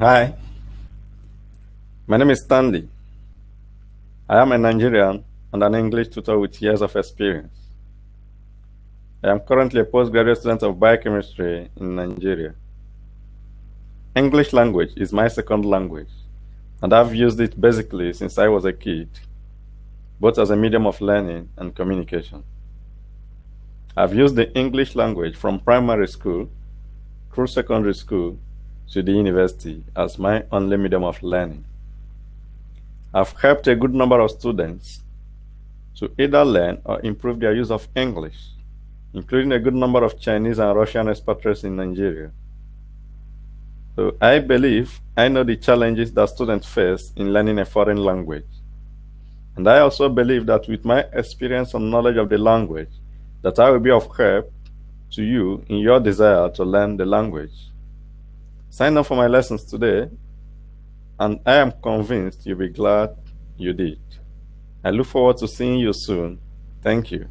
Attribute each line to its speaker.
Speaker 1: Hi, my name is Stanley. I am a Nigerian and an English tutor with years of experience. I am currently a postgraduate student of biochemistry in Nigeria. English language is my second language, and I've used it basically since I was a kid, both as a medium of learning and communication. I've used the English language from primary school through secondary school to the university as my only medium of learning. I've helped a good number of students to either learn or improve their use of English, including a good number of Chinese and Russian expatriates in Nigeria. So I believe I know the challenges that students face in learning a foreign language. And I also believe that with my experience and knowledge of the language, that I will be of help to you in your desire to learn the language. Sign up for my lessons today, and I am convinced you'll be glad you did. I look forward to seeing you soon. Thank you.